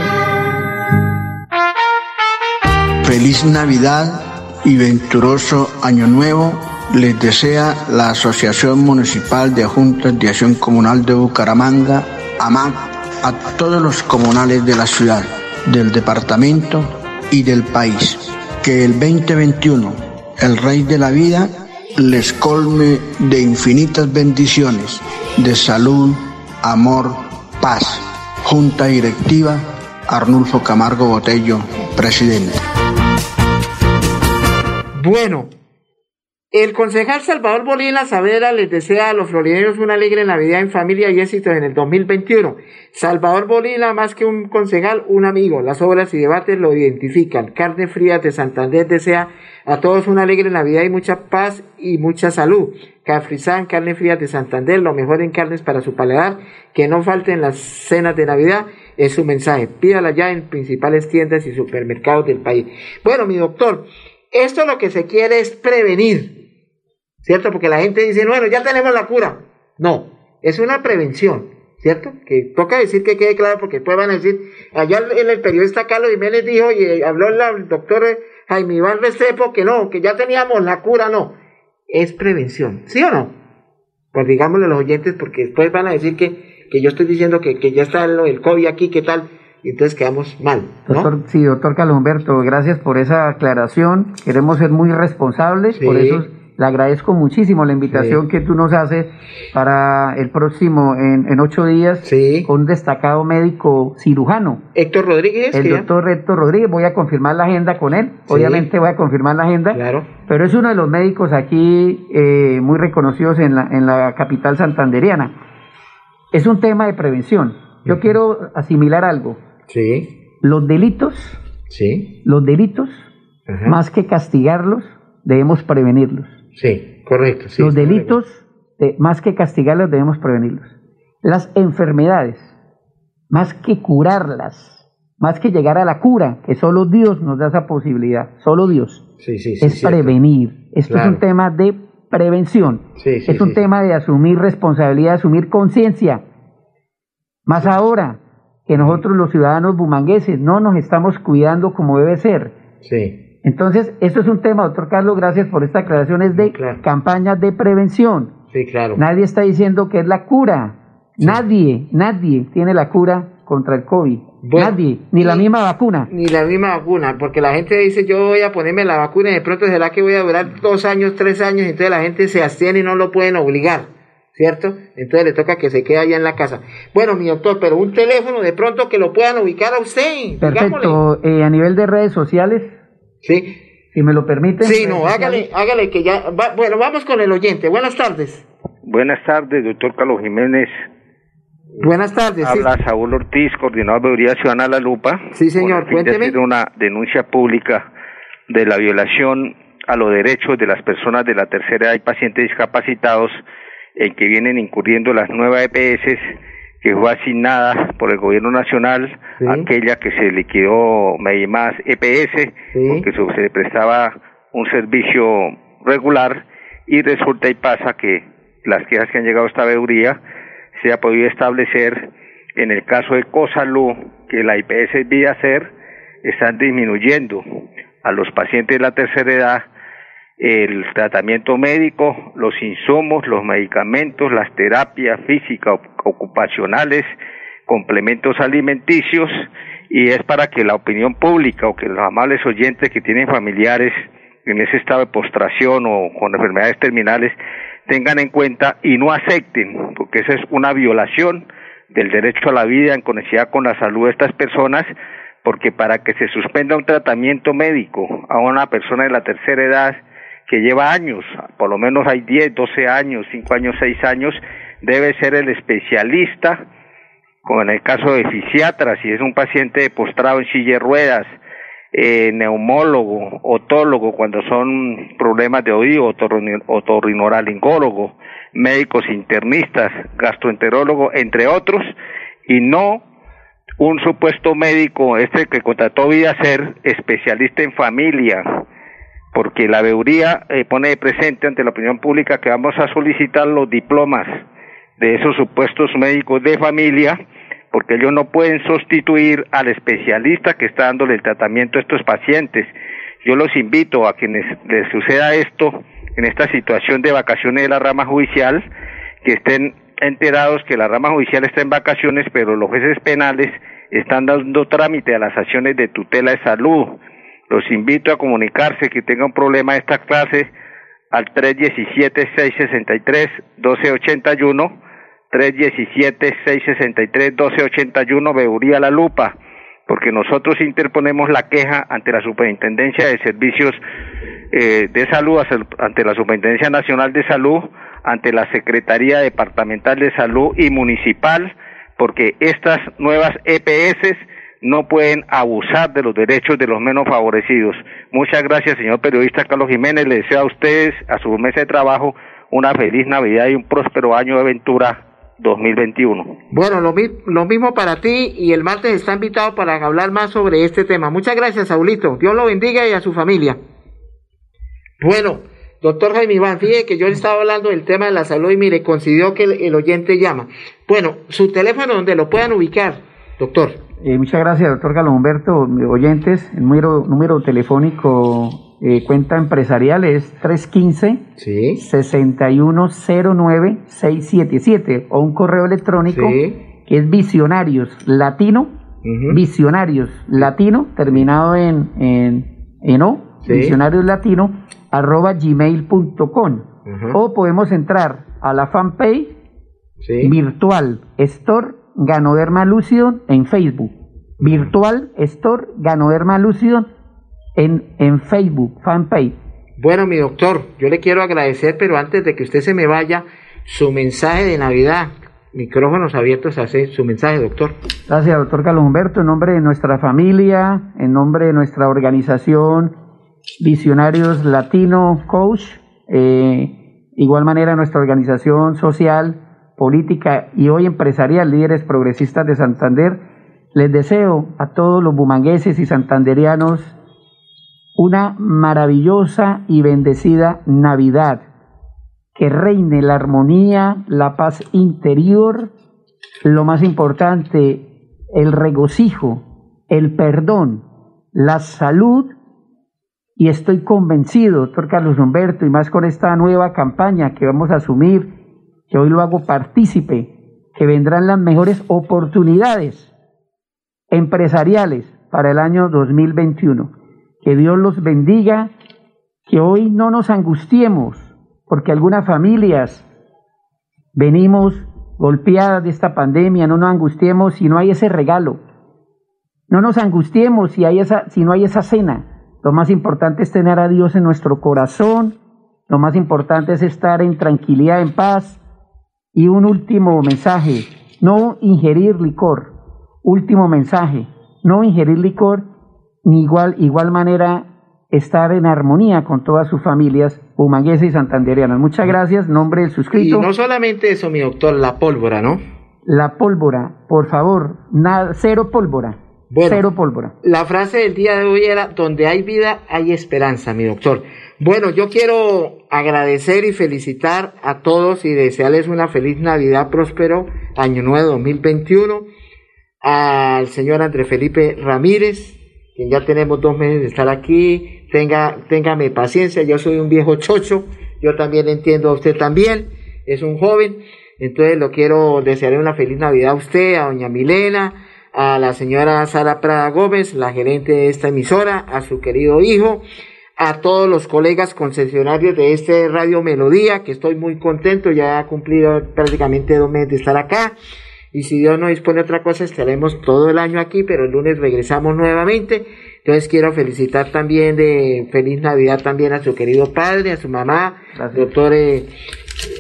Feliz Navidad y venturoso Año Nuevo les desea la Asociación Municipal de Juntas de Acción Comunal de Bucaramanga, AMAC, a todos los comunales de la ciudad, del departamento y del país. Que el 2021, el Rey de la Vida, les colme de infinitas bendiciones, de salud, amor, paz. Junta Directiva, Arnulfo Camargo Botello, presidente. Bueno, el concejal Salvador Bolívar Saavedra les desea a los florideños una alegre Navidad en familia y éxito en el 2021. Salvador Bolívar, más que un concejal, un amigo. Las obras y debates lo identifican. Carne Fría de Santander desea a todos una alegre Navidad y mucha paz y mucha salud. Cafrizán, carne fría de Santander, lo mejor en carnes para su paladar, que no falten las cenas de Navidad, es su mensaje. Pídala ya en principales tiendas y supermercados del país. Bueno, mi doctor, esto lo que se quiere es prevenir, ¿cierto? Porque la gente dice, bueno, ya tenemos la cura. No, es una prevención, ¿cierto? Que toca decir que quede claro porque después van a decir, allá en el periodista Carlos Jiménez dijo y habló el doctor Jaime Iván Restrepo que no, que ya teníamos la cura, no. Es prevención, ¿sí o no? Pues digámosle a los oyentes porque después van a decir que, que yo estoy diciendo que, que ya está el, COVID aquí, ¿qué tal? Y entonces quedamos mal. Doctor, sí, doctor Carlos Humberto, gracias por esa aclaración. Queremos ser muy responsables, por eso le agradezco muchísimo la invitación que tú nos haces para el próximo, en, ocho días, con un destacado médico cirujano. Héctor Rodríguez. El doctor Héctor Rodríguez, voy a confirmar la agenda con él, obviamente voy a confirmar la agenda. Claro. Pero es uno de los médicos aquí eh, muy reconocidos en la, en la capital santanderiana. Es un tema de prevención. Yo quiero asimilar algo. Sí. Los delitos Sí. Los delitos, más que castigarlos, debemos prevenirlos. Sí, correcto. los delitos, más que castigarlos, debemos prevenirlos. Las enfermedades, más que curarlas, más que llegar a la cura, que solo Dios nos da esa posibilidad, solo Dios, sí, sí, es prevenir. Esto es un tema de prevención, es un tema de asumir responsabilidad, asumir conciencia. Más ahora que nosotros los ciudadanos bumangueses no nos estamos cuidando como debe ser. Sí. Entonces, esto es un tema, doctor Carlos, gracias por esta aclaración, es de campañas de prevención. Sí, claro. Nadie está diciendo que es la cura. Nadie, nadie tiene la cura contra el COVID. Nadie, ni la misma vacuna. Ni la misma vacuna, porque la gente dice yo voy a ponerme la vacuna y de pronto será que voy a durar dos años, tres años, y entonces la gente se abstiene y no lo pueden obligar, ¿cierto? Entonces le toca que se quede allá en la casa. Bueno, mi doctor, pero un teléfono de pronto que lo puedan ubicar a usted. Perfecto, eh, a nivel de redes sociales. Sí. Si me lo permite. Sí, no, hágale, hágale que ya. bueno, vamos con el oyente. Buenas tardes. Buenas tardes, doctor Carlos Jiménez. Buenas tardes. Habla Saúl Ortiz, coordinador de Veeduría Ciudadana La Lupa. Sí, señor, cuénteme. De una denuncia pública de la violación a los derechos de las personas de la tercera edad y pacientes discapacitados en que vienen incurriendo las nuevas EPS que fue asignada por el gobierno nacional, aquella que se liquidó más EPS, porque se le prestaba un servicio regular y resulta y pasa que las quejas que han llegado a esta veeduría se ha podido establecer en el caso de COSALU que la IPS vía hacer están disminuyendo a los pacientes de la tercera edad el tratamiento médico, los insumos, los medicamentos, las terapias físicas, ocupacionales, complementos alimenticios, y es para que la opinión pública o que los amables oyentes que tienen familiares en ese estado de postración o con enfermedades terminales tengan en cuenta y no acepten, porque esa es una violación del derecho a la vida en conexión con la salud de estas personas, porque para que se suspenda un tratamiento médico a una persona de la tercera edad que lleva años, por lo menos hay 10, 12 años, 5 años, 6 años, debe ser el especialista, como en el caso de fisiatra, si es un paciente postrado en silla de ruedas, eh, neumólogo, otólogo cuando son problemas de oído, otorrinolaringólogo, médicos internistas, gastroenterólogo, entre otros, y no un supuesto médico, este que contrató ser especialista en familia, porque la veeduría eh, pone presente ante la opinión pública que vamos a solicitar los diplomas de esos supuestos médicos de familia porque ellos no pueden sustituir al especialista que está dándole el tratamiento a estos pacientes. Yo los invito a quienes les suceda esto en esta situación de vacaciones de la rama judicial, que estén enterados que la rama judicial está en vacaciones, pero los jueces penales están dando trámite a las acciones de tutela de salud. Los invito a comunicarse que tenga un problema de esta clase al 317-663-1281 317-663-1281, Veeduría La Lupa, porque nosotros interponemos la queja ante la Superintendencia de Servicios eh, de Salud, ante la Superintendencia Nacional de Salud, ante la Secretaría Departamental de Salud y Municipal, porque estas nuevas EPS no pueden abusar de los derechos de los menos favorecidos. Muchas gracias, señor periodista Carlos Jiménez. Le deseo a ustedes, a su mesa de trabajo, una feliz Navidad y un próspero año de aventura 2021. Bueno, lo, lo, mismo para ti y el martes está invitado para hablar más sobre este tema. Muchas gracias, Saulito. Dios lo bendiga y a su familia. Bueno, doctor Jaime Iván, fíjese que yo le estaba hablando del tema de la salud y mire, coincidió que el, oyente llama. Bueno, su teléfono donde lo puedan ubicar, doctor. Eh, muchas gracias, doctor Galo Humberto. Oyentes, el número, número telefónico eh, cuenta empresarial es 315-6109-677 o un correo electrónico que es visionarios latino, visionarios latino, terminado en, en, O, visionarios latino, arroba gmail.com. O podemos entrar a la fanpage virtual Store Ganoderma Lucidon en Facebook. Virtual Store Ganoderma Lucidon en, en Facebook, fanpage. Bueno, mi doctor, yo le quiero agradecer, pero antes de que usted se me vaya, su mensaje de Navidad. micrófonos abiertos a hacer su mensaje, doctor. Gracias, doctor Carlos Humberto. En nombre de nuestra familia, en nombre de nuestra organización Visionarios Latino Coach, eh, igual manera nuestra organización social, política y hoy empresarial, líderes progresistas de Santander, les deseo a todos los bumangueses y santanderianos una maravillosa y bendecida Navidad. Que reine la armonía, la paz interior, lo más importante, el regocijo, el perdón, la salud, y estoy convencido, doctor Carlos Humberto, y más con esta nueva campaña que vamos a asumir, que hoy lo hago partícipe, que vendrán las mejores oportunidades empresariales para el año 2021. Que Dios los bendiga, que hoy no nos angustiemos, porque algunas familias venimos golpeadas de esta pandemia, no nos angustiemos si no hay ese regalo, no nos angustiemos si, hay esa, si no hay esa cena. Lo más importante es tener a Dios en nuestro corazón, lo más importante es estar en tranquilidad, en paz. Y un último mensaje, no ingerir licor. Último mensaje, no ingerir licor, ni igual, igual manera estar en armonía con todas sus familias humanguesas y santanderianas. Muchas gracias, nombre del suscrito. Y no solamente eso, mi doctor, la pólvora, ¿no? La pólvora, por favor, nada, cero pólvora. Cero pólvora. La frase del día de hoy era, donde hay vida, hay esperanza, mi doctor. Bueno, yo quiero agradecer y felicitar a todos y desearles una feliz Navidad próspero, año nuevo 2021, al señor André Felipe Ramírez, quien ya tenemos dos meses de estar aquí, tenga, téngame paciencia, yo soy un viejo chocho, yo también entiendo a usted también, es un joven, entonces lo quiero desearle una feliz Navidad a usted, a doña Milena, a la señora Sara Prada Gómez, la gerente de esta emisora, a su querido hijo, a todos los colegas concesionarios de este Radio Melodía, que estoy muy contento, ya ha cumplido prácticamente dos meses de estar acá. Y si Dios no dispone otra cosa, estaremos todo el año aquí, pero el lunes regresamos nuevamente. Entonces quiero felicitar también de feliz Navidad también a su querido padre, a su mamá, doctor eh,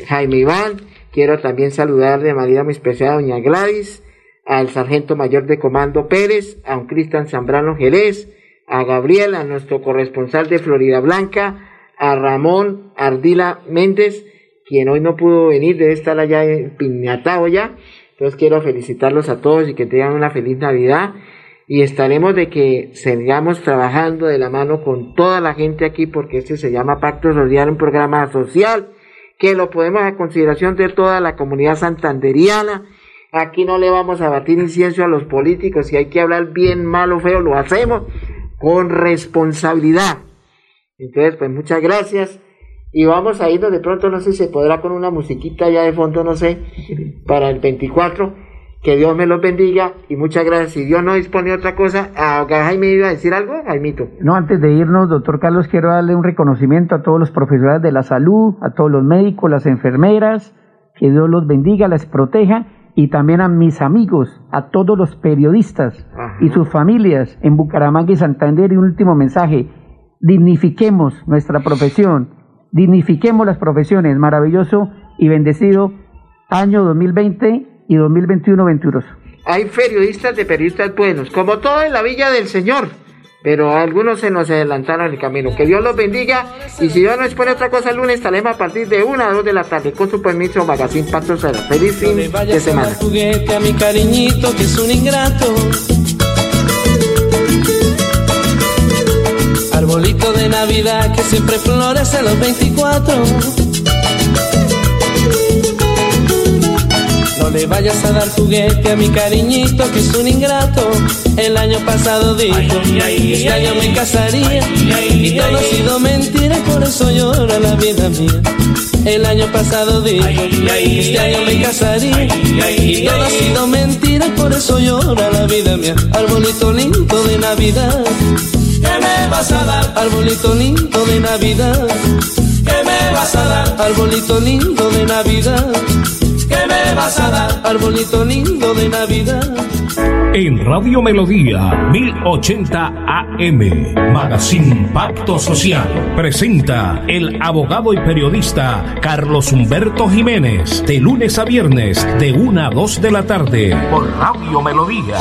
Jaime Iván. Quiero también saludar de manera muy especial a doña Gladys, al sargento mayor de comando Pérez, a un Cristian Zambrano Jerez, a Gabriel, a nuestro corresponsal de Florida Blanca, a Ramón Ardila Méndez, quien hoy no pudo venir, debe estar allá piñatado ya. Entonces quiero felicitarlos a todos y que tengan una feliz Navidad y estaremos de que sigamos trabajando de la mano con toda la gente aquí porque este se llama Pacto Social, un programa social que lo podemos a consideración de toda la comunidad santanderiana. Aquí no le vamos a batir incienso a los políticos, si hay que hablar bien, mal o feo, lo hacemos con responsabilidad. Entonces, pues muchas gracias. Y vamos a irnos de pronto, no sé si se podrá con una musiquita ya de fondo, no sé, para el 24 que Dios me los bendiga y muchas gracias. Si Dios no dispone otra cosa, ¿a Jaime iba a decir algo, Jaimito? No, antes de irnos, doctor Carlos, quiero darle un reconocimiento a todos los profesionales de la salud, a todos los médicos, las enfermeras, que Dios los bendiga, las proteja y también a mis amigos, a todos los periodistas y sus familias en Bucaramanga y Santander. Y un último mensaje, dignifiquemos nuestra profesión, dignifiquemos las profesiones, maravilloso y bendecido año 2020 y 2021-22. Hay periodistas de periodistas buenos, como todo en la Villa del Señor, pero algunos se nos adelantaron el camino. Que Dios los bendiga y si Dios no expone otra cosa el lunes estaremos a partir de 1 a 2 de la tarde con su permiso Magazine Pato Feliz fin de semana. A mi cariñito que es un ingrato. Arbolito de Navidad que siempre florece los 24. No le vayas a dar juguete a mi cariñito que es un ingrato. El año pasado dijo que este año me casaría y todo ha sido mentira, por eso llora la vida mía. El año pasado dijo que este año me casaría y todo ha sido mentira, por eso llora la vida mía. Arbolito lindo de Navidad, ¿qué me vas a dar? Arbolito lindo de Navidad, ¿qué me vas a dar? Arbolito lindo de Navidad. ¿Qué me vas a dar? Arbolito lindo de Navidad. En Radio Melodía 1080 AM, Magazine Pacto Social, presenta el abogado y periodista Carlos Humberto Jiménez, de lunes a viernes, de 1 a 2 de la tarde, por Radio Melodía.